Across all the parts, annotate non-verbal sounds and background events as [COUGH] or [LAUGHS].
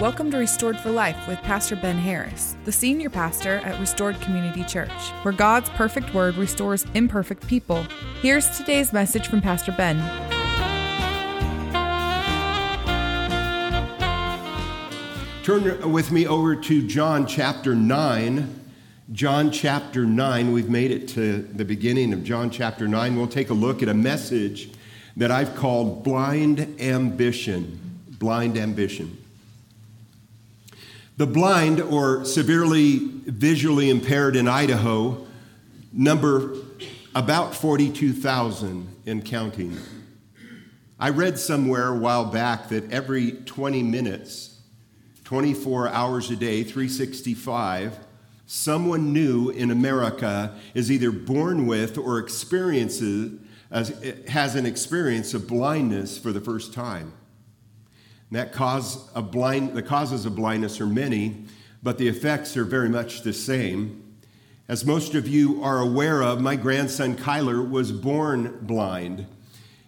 Welcome to Restored for Life with Pastor Ben Harris, the senior pastor at Restored Community Church, where God's perfect word restores imperfect people. Here's today's message from Pastor Ben. Turn with me over to John chapter 9. John chapter 9. We've made it to the beginning of John chapter 9. We'll take a look at a message that I've called Blind Ambition. Blind Ambition. The blind or severely visually impaired in Idaho number about 42,000 in counting. I read somewhere a while back that every 20 minutes, 24 hours a day, 365, someone new in America is either born with or experiences uh, has an experience of blindness for the first time. That cause of blind, the causes of blindness are many, but the effects are very much the same. As most of you are aware of, my grandson Kyler was born blind.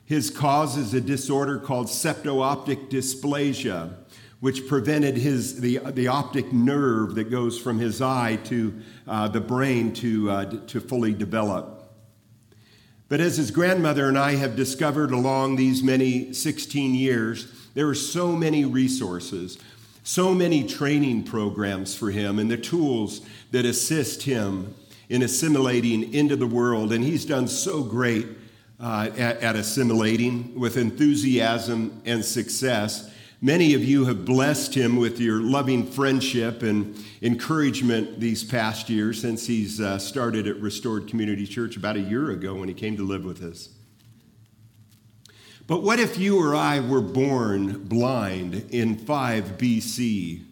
His cause is a disorder called septo-optic dysplasia, which prevented his, the, the optic nerve that goes from his eye to uh, the brain to, uh, to fully develop. But as his grandmother and I have discovered along these many 16 years, there are so many resources, so many training programs for him, and the tools that assist him in assimilating into the world. And he's done so great uh, at, at assimilating with enthusiasm and success. Many of you have blessed him with your loving friendship and encouragement these past years since he's uh, started at Restored Community Church about a year ago when he came to live with us. But what if you or I were born blind in 5 BC,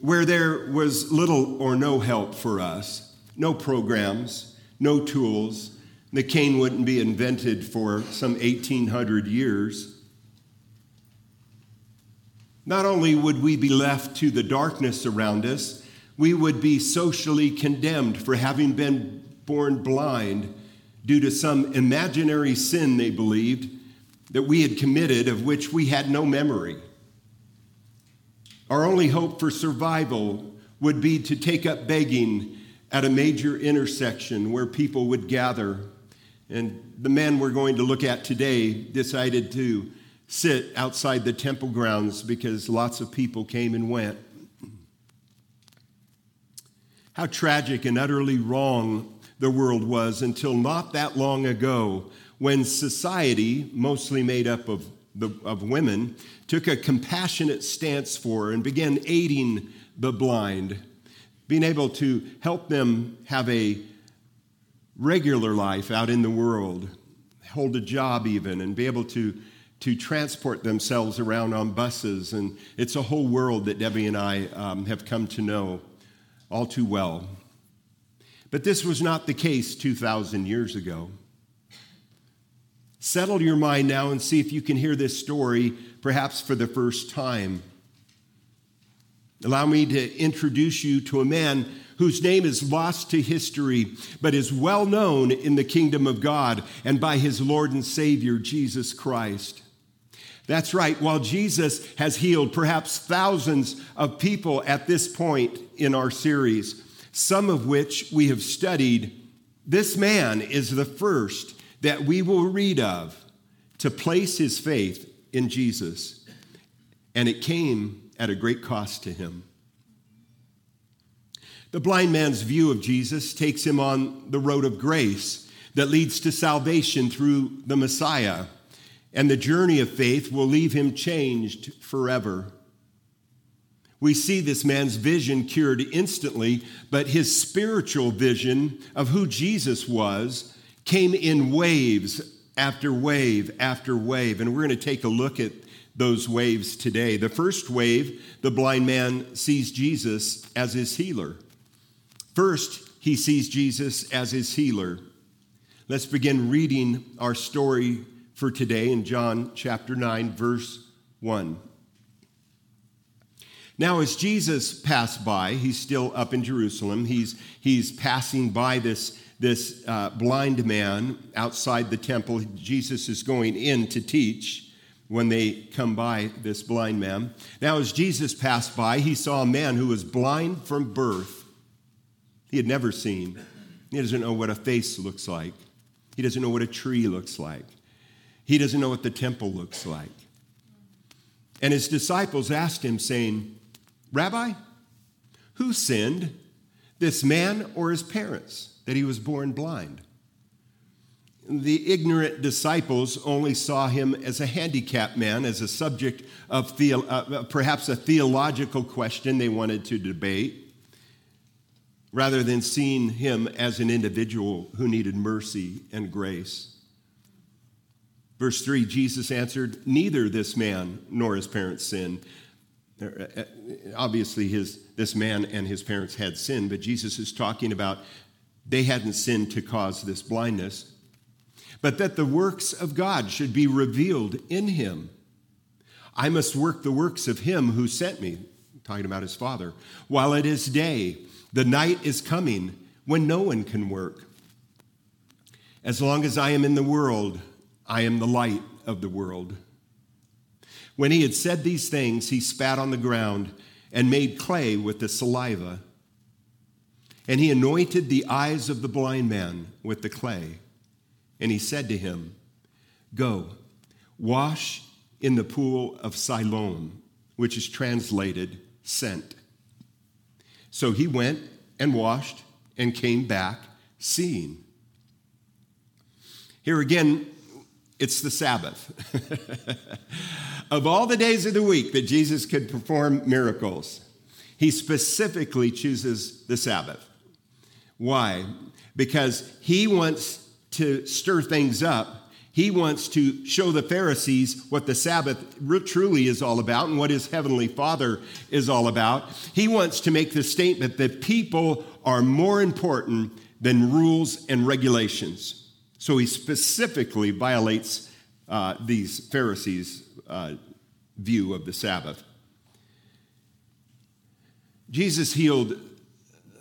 where there was little or no help for us, no programs, no tools? The cane wouldn't be invented for some 1800 years. Not only would we be left to the darkness around us, we would be socially condemned for having been born blind due to some imaginary sin they believed that we had committed of which we had no memory. Our only hope for survival would be to take up begging at a major intersection where people would gather. And the man we're going to look at today decided to sit outside the temple grounds because lots of people came and went. How tragic and utterly wrong the world was until not that long ago when society, mostly made up of, the, of women, took a compassionate stance for and began aiding the blind, being able to help them have a regular life out in the world, hold a job even, and be able to, to transport themselves around on buses. And it's a whole world that Debbie and I um, have come to know all too well. But this was not the case 2,000 years ago. Settle your mind now and see if you can hear this story perhaps for the first time. Allow me to introduce you to a man whose name is lost to history, but is well known in the kingdom of God and by his Lord and Savior, Jesus Christ. That's right, while Jesus has healed perhaps thousands of people at this point in our series, some of which we have studied, this man is the first that we will read of to place his faith in Jesus. And it came at a great cost to him. The blind man's view of Jesus takes him on the road of grace that leads to salvation through the Messiah. And the journey of faith will leave him changed forever. We see this man's vision cured instantly, but his spiritual vision of who Jesus was came in waves after wave after wave. And we're going to take a look at those waves today. The first wave, the blind man sees Jesus as his healer. First, he sees Jesus as his healer. Let's begin reading our story for today in John chapter 9, verse 1. Now, as Jesus passed by, he's still up in Jerusalem, he's, he's passing by this this uh, blind man outside the temple. Jesus is going in to teach. when they come by this blind man. Now, as Jesus passed by, he saw a man who was blind from birth. He had never seen. He doesn't know what a face looks like. He doesn't know what a tree looks like. He doesn't know what the temple looks like. And his disciples asked him, saying, Rabbi, who sinned, this man or his parents, that he was born blind? The ignorant disciples only saw him as a handicapped man, as a subject of the, uh, perhaps a theological question they wanted to debate, rather than seeing him as an individual who needed mercy and grace. Verse 3 Jesus answered, Neither this man nor his parents sinned. Uh, uh, obviously, his, this man and his parents had sinned, but Jesus is talking about they hadn't sinned to cause this blindness but that the works of God should be revealed in him. I must work the works of him who sent me, talking about his Father, while it is day. The night is coming when no one can work. As long as I am in the world, I am the light of the world. When he had said these things, he spat on the ground and made clay with the saliva. And he anointed the eyes of the blind man with the clay. And he said to him, Go, wash in the pool of Siloam, which is translated sent. So he went and washed and came back seeing. Here again, it's the Sabbath. [LAUGHS] of all the days of the week that Jesus could perform miracles, he specifically chooses the Sabbath. Why? Because he wants to stir things up. He wants to show the Pharisees what the Sabbath truly is all about and what his heavenly Father is all about. He wants to make the statement that people are more important than rules and regulations. So he specifically violates uh, these Pharisees' uh, view of the Sabbath. Jesus healed,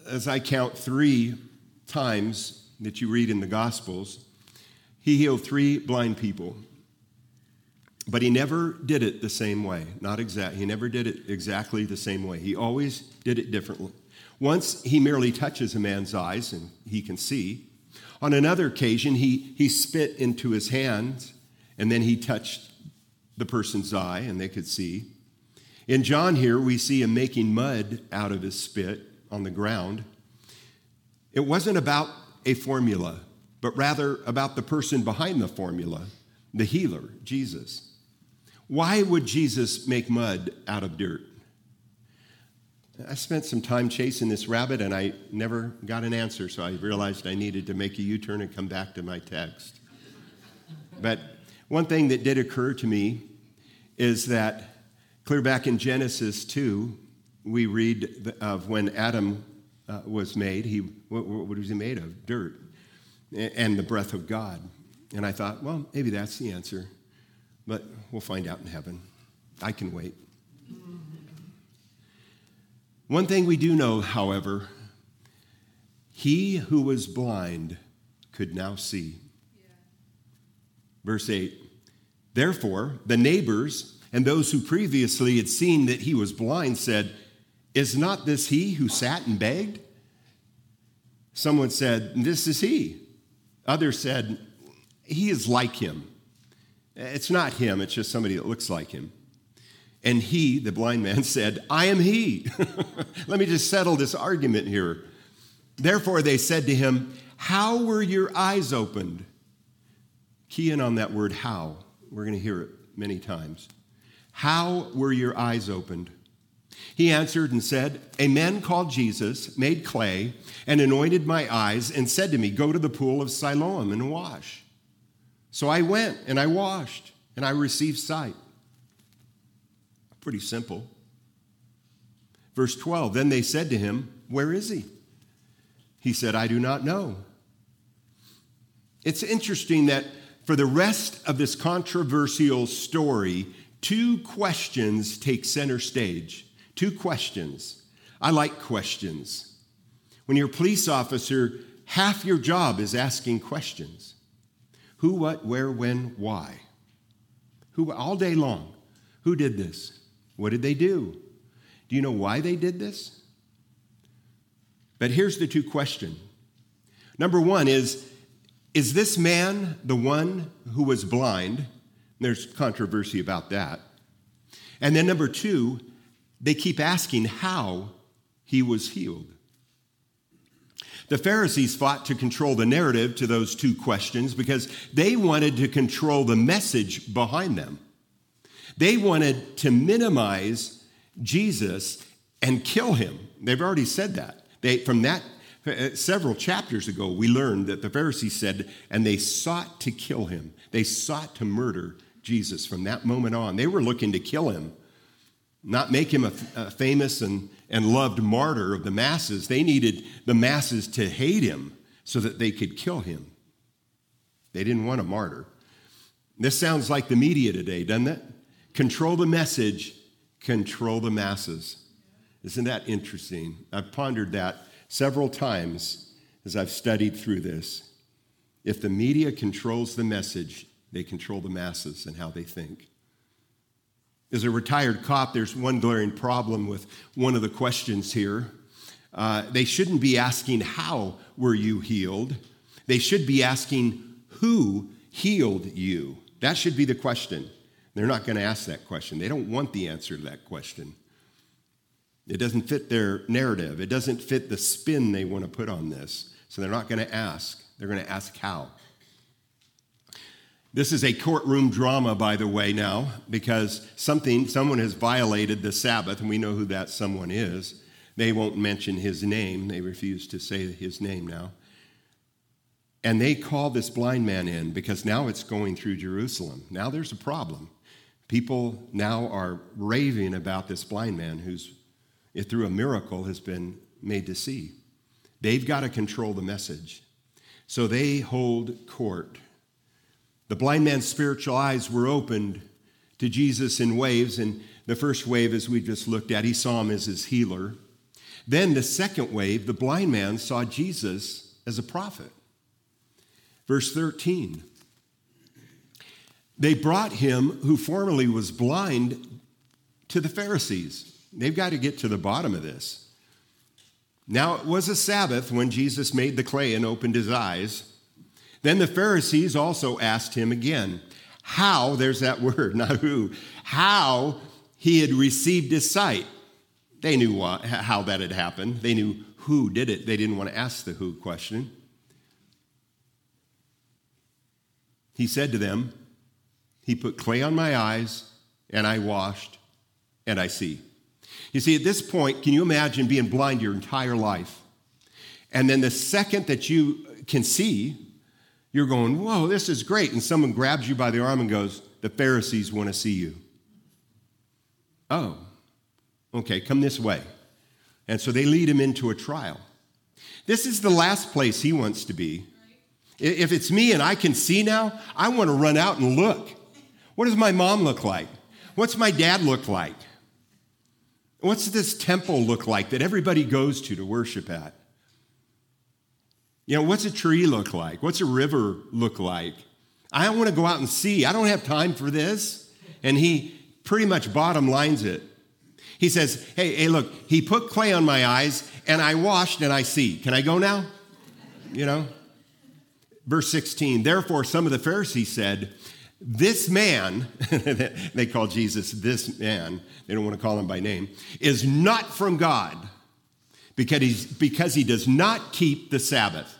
as I count, three times that you read in the Gospels, he healed three blind people. But he never did it the same way. Not exact. He never did it exactly the same way. He always did it differently. Once he merely touches a man's eyes and he can see. On another occasion, he, he spit into his hands and then he touched the person's eye and they could see. In John here, we see him making mud out of his spit on the ground. It wasn't about a formula, but rather about the person behind the formula, the healer, Jesus. Why would Jesus make mud out of dirt? I spent some time chasing this rabbit and I never got an answer, so I realized I needed to make a U turn and come back to my text. But one thing that did occur to me is that clear back in Genesis 2, we read of when Adam uh, was made. He, what, what was he made of? Dirt and the breath of God. And I thought, well, maybe that's the answer, but we'll find out in heaven. I can wait. One thing we do know, however, he who was blind could now see. Verse 8 Therefore, the neighbors and those who previously had seen that he was blind said, is not this he who sat and begged? Someone said, This is he. Others said, He is like him. It's not him, it's just somebody that looks like him. And he, the blind man, [LAUGHS] said, I am he. [LAUGHS] Let me just settle this argument here. Therefore, they said to him, How were your eyes opened? Key in on that word, how. We're going to hear it many times. How were your eyes opened? He answered and said, A man called Jesus made clay and anointed my eyes and said to me, Go to the pool of Siloam and wash. So I went and I washed and I received sight. Pretty simple. Verse 12 Then they said to him, Where is he? He said, I do not know. It's interesting that for the rest of this controversial story, two questions take center stage. Two questions. I like questions. When you're a police officer, half your job is asking questions who, what, where, when, why. Who all day long? Who did this? What did they do? Do you know why they did this? But here's the two question. Number one is Is this man the one who was blind? There's controversy about that. And then number two, they keep asking how he was healed. The Pharisees fought to control the narrative to those two questions because they wanted to control the message behind them. They wanted to minimize Jesus and kill him. They've already said that. They, from that, uh, several chapters ago, we learned that the Pharisees said, and they sought to kill him. They sought to murder Jesus from that moment on. They were looking to kill him, not make him a, a famous and, and loved martyr of the masses. They needed the masses to hate him so that they could kill him. They didn't want a martyr. This sounds like the media today, doesn't it? Control the message, control the masses. Isn't that interesting? I've pondered that several times as I've studied through this. If the media controls the message, they control the masses and how they think. As a retired cop, there's one glaring problem with one of the questions here. Uh, they shouldn't be asking, How were you healed? They should be asking, Who healed you? That should be the question. They're not going to ask that question. They don't want the answer to that question. It doesn't fit their narrative, it doesn't fit the spin they want to put on this. So they're not going to ask. They're going to ask how. This is a courtroom drama, by the way, now, because something, someone has violated the Sabbath, and we know who that someone is. They won't mention his name. They refuse to say his name now. And they call this blind man in because now it's going through Jerusalem. Now there's a problem. People now are raving about this blind man who's through a miracle, has been made to see. They've got to control the message. So they hold court. The blind man's spiritual eyes were opened to Jesus in waves. And the first wave, as we just looked at, he saw him as his healer. Then the second wave, the blind man saw Jesus as a prophet. Verse 13 They brought him who formerly was blind to the Pharisees. They've got to get to the bottom of this. Now, it was a Sabbath when Jesus made the clay and opened his eyes. Then the Pharisees also asked him again how, there's that [LAUGHS] word, not who, how he had received his sight. They knew how that had happened. They knew who did it. They didn't want to ask the who question. He said to them, He put clay on my eyes, and I washed, and I see. You see, at this point, can you imagine being blind your entire life? And then the second that you can see, you're going, Whoa, this is great. And someone grabs you by the arm and goes, The Pharisees want to see you. Oh, okay, come this way. And so they lead him into a trial. This is the last place he wants to be. If it's me and I can see now, I want to run out and look. What does my mom look like? What's my dad look like? What's this temple look like that everybody goes to to worship at? You know, what's a tree look like? What's a river look like? I want to go out and see. I don't have time for this. And he pretty much bottom lines it. He says, Hey, hey, look, he put clay on my eyes and I washed and I see. Can I go now? You know? Verse 16, therefore, some of the Pharisees said, this man, [LAUGHS] they call Jesus this man, they don't want to call him by name, is not from God because, he's, because he does not keep the Sabbath.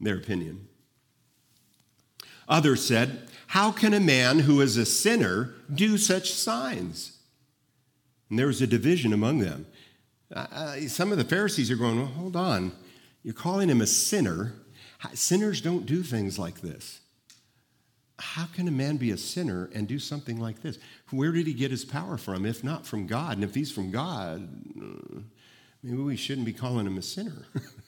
Their opinion. Others said, How can a man who is a sinner do such signs? And there was a division among them. Uh, some of the Pharisees are going, Well, hold on. You're calling him a sinner. Sinners don't do things like this how can a man be a sinner and do something like this? Where did he get his power from, if not from God? And if he's from God, uh, maybe we shouldn't be calling him a sinner. [LAUGHS]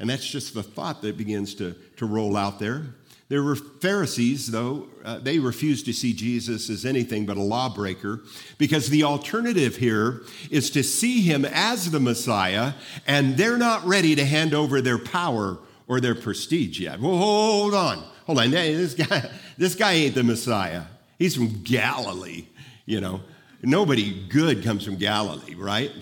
and that's just the thought that begins to, to roll out there. There were Pharisees, though, uh, they refused to see Jesus as anything but a lawbreaker because the alternative here is to see him as the Messiah, and they're not ready to hand over their power or their prestige yet. Well, hold on. Hold on. This guy, [LAUGHS] this guy ain't the Messiah. He's from Galilee, you know. Nobody good comes from Galilee, right?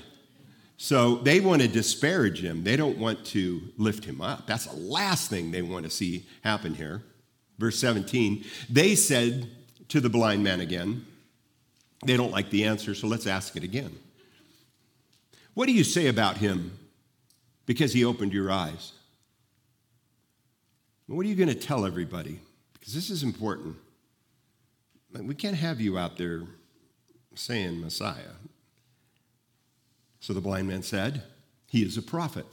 So they want to disparage him. They don't want to lift him up. That's the last thing they want to see happen here. Verse 17, they said to the blind man again, they don't like the answer, so let's ask it again. What do you say about him because he opened your eyes? What are you going to tell everybody? Because this is important. We can't have you out there saying Messiah. So the blind man said, He is a prophet.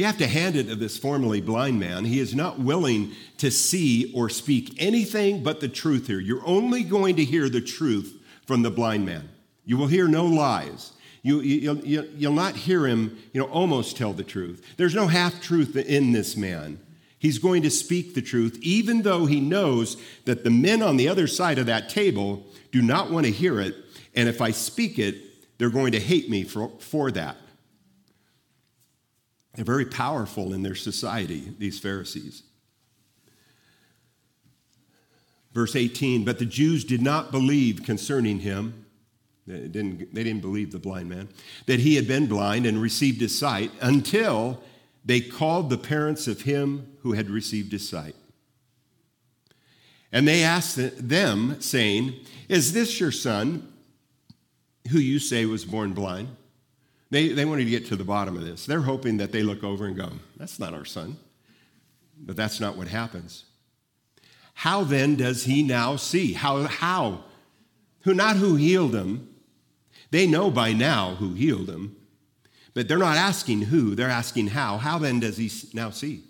You have to hand it to this formerly blind man. He is not willing to see or speak anything but the truth here. You're only going to hear the truth from the blind man. You will hear no lies. You, you, will you'll not hear him you know, almost tell the truth. There's no half truth in this man. He's going to speak the truth, even though he knows that the men on the other side of that table do not want to hear it. And if I speak it, they're going to hate me for, for that. They're very powerful in their society, these Pharisees. Verse 18, but the Jews did not believe concerning him. They didn't, they didn't believe the blind man, that he had been blind and received his sight until they called the parents of him who had received his sight. And they asked them, saying, Is this your son who you say was born blind. They, they wanted to get to the bottom of this. They're hoping that they look over and go, That's not our son. But that's not what happens. How then does he now see? How? How? Who not who healed him. They know by now who healed him, but they're not asking who, they're asking how. How then does he now see?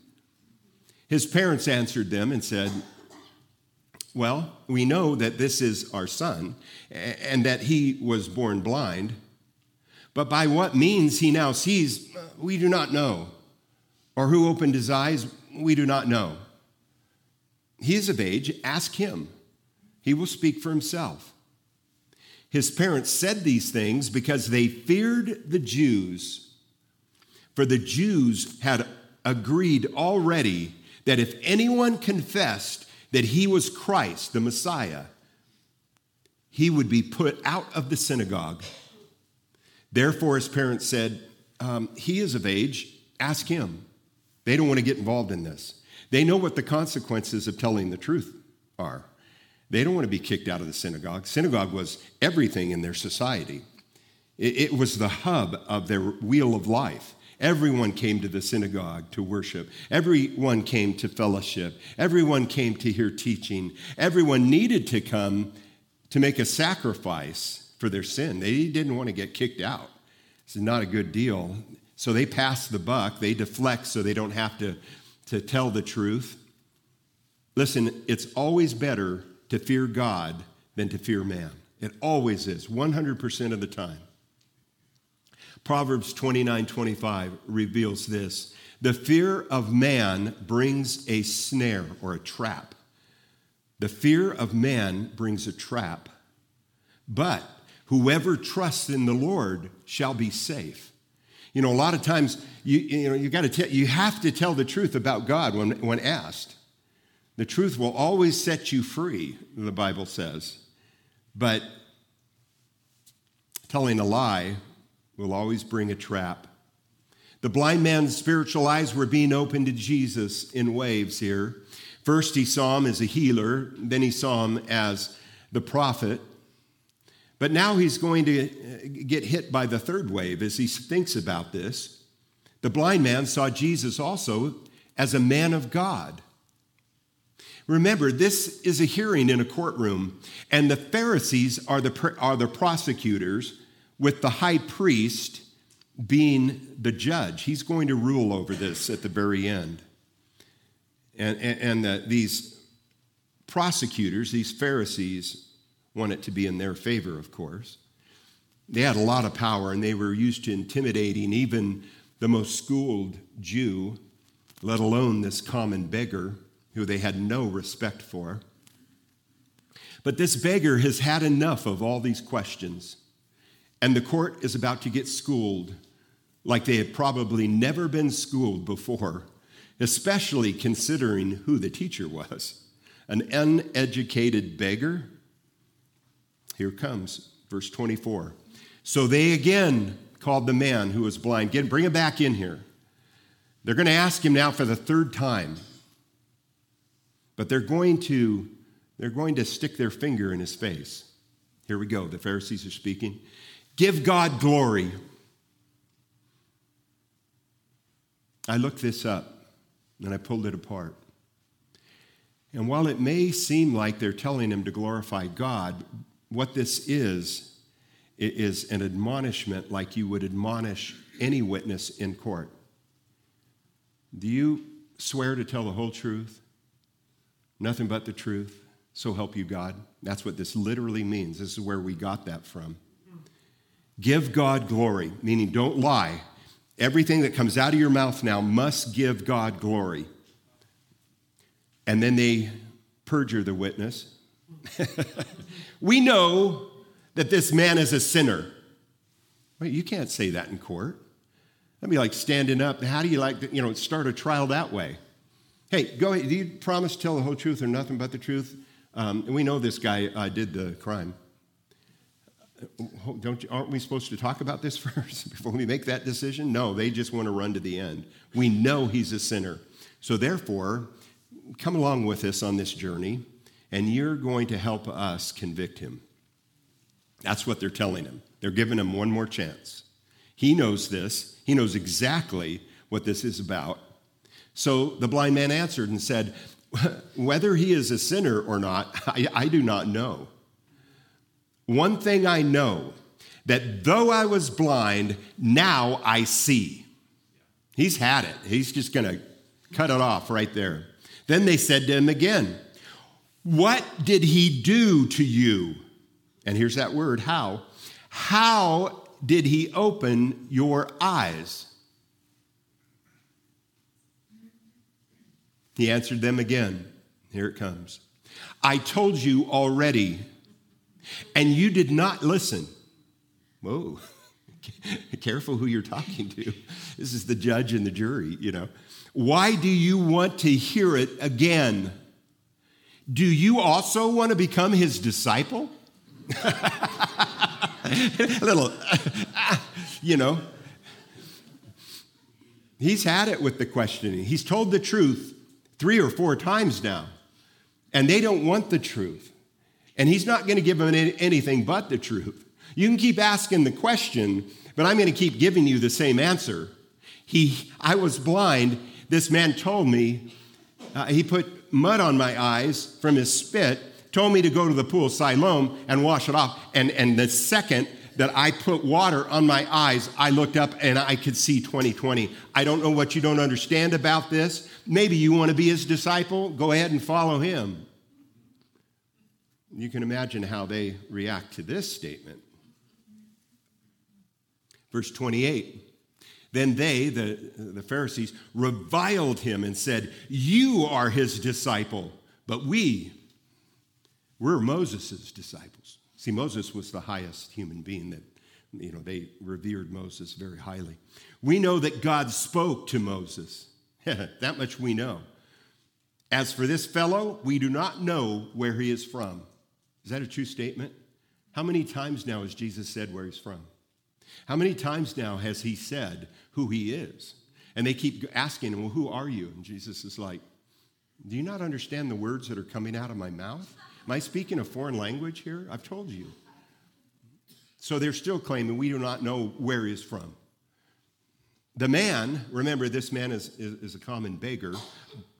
His parents answered them and said, well, we know that this is our son and that he was born blind, but by what means he now sees, uh, we do not know. Or who opened his eyes, we do not know. He is of age, ask him. He will speak for himself. His parents said these things because they feared the Jews, for the Jews had agreed already that if anyone confessed that he was Christ, the Messiah, he would be put out of the synagogue. Therefore, his parents said, um, He is of age, ask him. They don't want to get involved in this. They know what the consequences of telling the truth are. They don't want to be kicked out of the synagogue. Synagogue was everything in their society, it, it was the hub of their wheel of life. Everyone came to the synagogue to worship. Everyone came to fellowship. Everyone came to hear teaching. Everyone needed to come to make a sacrifice for their sin. They didn't want to get kicked out. It's not a good deal. So they pass the buck, they deflect so they don't have to, to tell the truth. Listen, it's always better to fear God than to fear man. It always is, 100% of the time. Proverbs 29 25 reveals this. The fear of man brings a snare or a trap. The fear of man brings a trap. But whoever trusts in the Lord shall be safe. You know, a lot of times you, you know you got to tell you have to tell the truth about God when, when asked. The truth will always set you free, the Bible says. But telling a lie will always bring a trap. The blind man's spiritual eyes were being opened to Jesus in waves here. First, he saw him as a healer, then, he saw him as the prophet. But now he's going to uh, get hit by the third wave as he thinks about this. The blind man saw Jesus also as a man of God. Remember, this is a hearing in a courtroom, and the Pharisees are the, are the prosecutors, with the high priest being the judge. He's going to rule over this at the very end. And, and, and the, these prosecutors, these Pharisees, want it to be in their favor, of course. They had a lot of power and they were used to intimidating even the most schooled Jew, let alone this common beggar who they had no respect for. But this beggar has had enough of all these questions. And the court is about to get schooled like they had probably never been schooled before, especially considering who the teacher was an uneducated beggar. Here comes verse 24. So they again called the man who was blind. Get, bring him back in here. They're going to ask him now for the third time. But they're going to they're going to stick their finger in his face. Here we go. The Pharisees are speaking. Give God glory. I looked this up and I pulled it apart. And while it may seem like they're telling him to glorify God, what this is, is an admonishment like you would admonish any witness in court. Do you swear to tell the whole truth? Nothing but the truth? So help you God? That's what this literally means. This is where we got that from. Give God glory, meaning don't lie. Everything that comes out of your mouth now must give God glory. And then they perjure the witness. [LAUGHS] we know that this man is a sinner. Wait, you can't say that in court. That'd be like standing up. How do you like to, you know, start a trial that way? Hey, go ahead. Do you promise to tell the whole truth or nothing but the truth? Um, and we know this guy uh, did the crime. Don't you, aren't we supposed to talk about this [LAUGHS] first before we make that decision? No, they just want to run to the end. We know he's a sinner. So therefore, come along with us on this journey, and you're going to help us convict him. That's what they're telling him. They're giving him one more chance. He knows this, he knows exactly what this is about. So the blind man answered and said, [LAUGHS] Whether he is a sinner or not, [LAUGHS] I, I do not know. One thing I know that though I was blind, now I see. He's had it. He's just going to cut it off right there. Then they said to him again, What did he do to you? And here's that word, how. How did he open your eyes? He answered them again. Here it comes. I told you already and you did not listen. Whoa, [LAUGHS] careful who you're talking to. This is the judge and the jury, you know. Why do you want to hear it again? Do you also want to become his disciple? [LAUGHS] A little, [LAUGHS] you know. He's had it with the questioning. He's told the truth three or four times now, and they don't want the truth. And he's not going to give them anything but the truth. You can keep asking the question, but I'm going to keep giving you the same answer. He, I was blind. This man told me, uh, he put mud on my eyes from his spit, told me to go to the pool Siloam and wash it off. And, and the second that I put water on my eyes, I looked up and I could see 2020. I don't know what you don't understand about this. Maybe you want to be his disciple. Go ahead and follow him. You can imagine how they react to this statement. Verse 28 Then they, the, the Pharisees, reviled him and said, You are his disciple, but we, we're Moses' disciples. See, Moses was the highest human being that, you know, they revered Moses very highly. We know that God spoke to Moses. [LAUGHS] that much we know. As for this fellow, we do not know where he is from. Is that a true statement? How many times now has Jesus said where he's from? How many times now has he said who he is? And they keep asking him, Well, who are you? And Jesus is like, Do you not understand the words that are coming out of my mouth? Am I speaking a foreign language here? I've told you. So they're still claiming we do not know where he's from. The man, remember, this man is, is, is, a common beggar,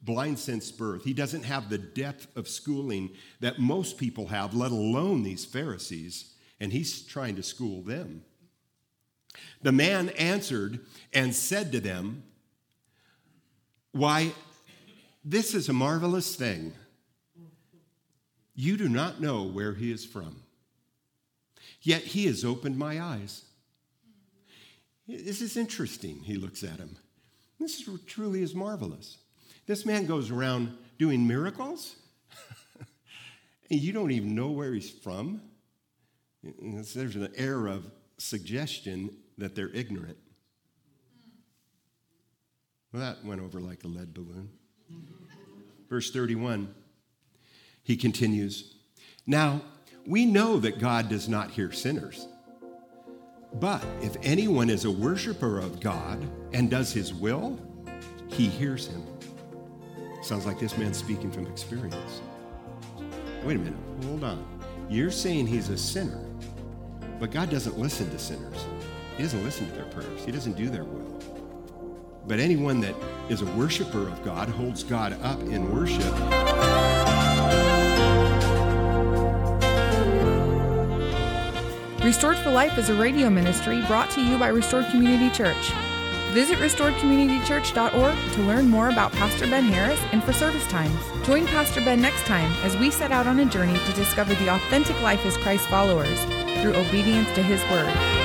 blind since birth. He doesn't have the depth of schooling that most people have, let alone these Pharisees, and he's trying to school them. The man answered and said to them, Why, this is a marvelous thing. You do not know where he is from, yet he has opened my eyes. This is interesting, he looks at him. This is, truly is marvelous. This man goes around doing miracles, [LAUGHS] and you don't even know where he's from. There's an air of suggestion that they're ignorant. Well, that went over like a lead balloon. Verse 31, he continues Now, We know that God does not hear sinners. But if anyone is a worshiper of God and does his will, he hears him. Sounds like this man's speaking from experience. Wait a minute, hold on. You're saying he's a sinner, but God doesn't listen to sinners. He doesn't listen to their prayers, He doesn't do their will. But anyone that is a worshiper of God holds God up in worship. Restored for Life is a radio ministry brought to you by Restored Community Church. Visit restoredcommunitychurch.org to learn more about Pastor Ben Harris and for service times. Join Pastor Ben next time as we set out on a journey to discover the authentic life as Christ followers through obedience to his word.